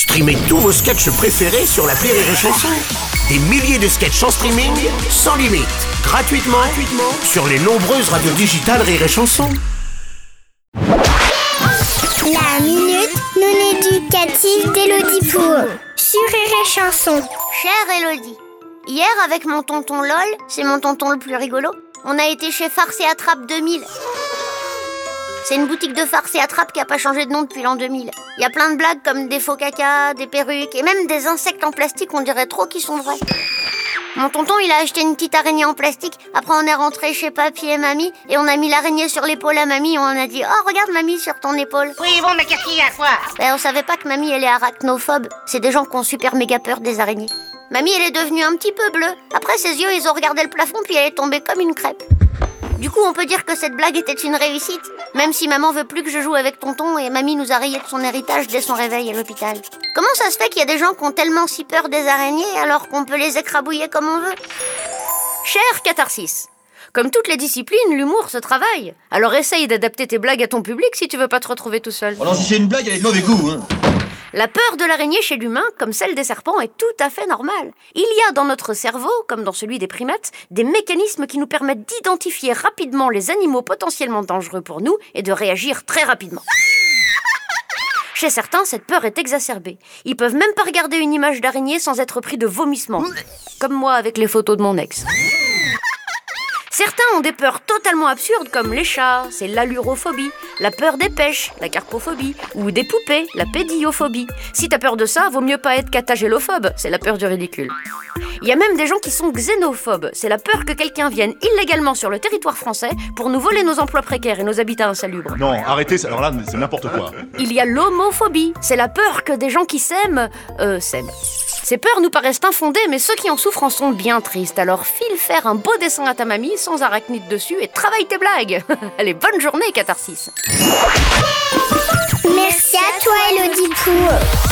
Streamez tous vos sketchs préférés sur la Rire et Chanson. Des milliers de sketchs en streaming, sans limite, gratuitement, gratuitement sur les nombreuses radios digitales Rire et Chanson. La minute non éducative d'Elodie Pour sur Rire et Chanson. Chère Elodie, hier avec mon tonton LOL, c'est mon tonton le plus rigolo, on a été chez Farce et Attrape 2000. C'est une boutique de farce et attrape qui a pas changé de nom depuis l'an 2000. Il y a plein de blagues comme des faux caca, des perruques et même des insectes en plastique, on dirait trop qu'ils sont vrais. Mon tonton, il a acheté une petite araignée en plastique. Après, on est rentré chez papy et mamie et on a mis l'araignée sur l'épaule à mamie et on a dit Oh, regarde mamie sur ton épaule. Oui, bon, mais qu'est-ce qu'il y a, quoi Ben, on savait pas que mamie, elle est arachnophobe. C'est des gens qui ont super méga peur des araignées. Mamie, elle est devenue un petit peu bleue. Après, ses yeux, ils ont regardé le plafond puis elle est tombée comme une crêpe. Du coup, on peut dire que cette blague était une réussite, même si maman veut plus que je joue avec tonton et mamie nous a rayé de son héritage dès son réveil à l'hôpital. Comment ça se fait qu'il y a des gens qui ont tellement si peur des araignées alors qu'on peut les écrabouiller comme on veut? Cher Catharsis, comme toutes les disciplines, l'humour se travaille. Alors essaye d'adapter tes blagues à ton public si tu veux pas te retrouver tout seul. Oh non, si c'est une blague, elle est de mauvais goût, hein. La peur de l'araignée chez l'humain, comme celle des serpents, est tout à fait normale. Il y a dans notre cerveau, comme dans celui des primates, des mécanismes qui nous permettent d'identifier rapidement les animaux potentiellement dangereux pour nous et de réagir très rapidement. Chez certains, cette peur est exacerbée. Ils peuvent même pas regarder une image d'araignée sans être pris de vomissements. Comme moi avec les photos de mon ex. Certains ont des peurs totalement absurdes comme les chats, c'est l'allurophobie, la peur des pêches, la carpophobie, ou des poupées, la pédiophobie. Si t'as peur de ça, vaut mieux pas être catagélophobe, c'est la peur du ridicule. Il y a même des gens qui sont xénophobes, c'est la peur que quelqu'un vienne illégalement sur le territoire français pour nous voler nos emplois précaires et nos habitats insalubres. Non, arrêtez, alors là, c'est n'importe quoi. Il y a l'homophobie, c'est la peur que des gens qui s'aiment, euh, s'aiment. Ces peurs nous paraissent infondées, mais ceux qui en souffrent en sont bien tristes. Alors file faire un beau dessin à ta mamie sans arachnide dessus et travaille tes blagues. Allez, bonne journée, Catharsis. Merci à toi, Elodie Pour.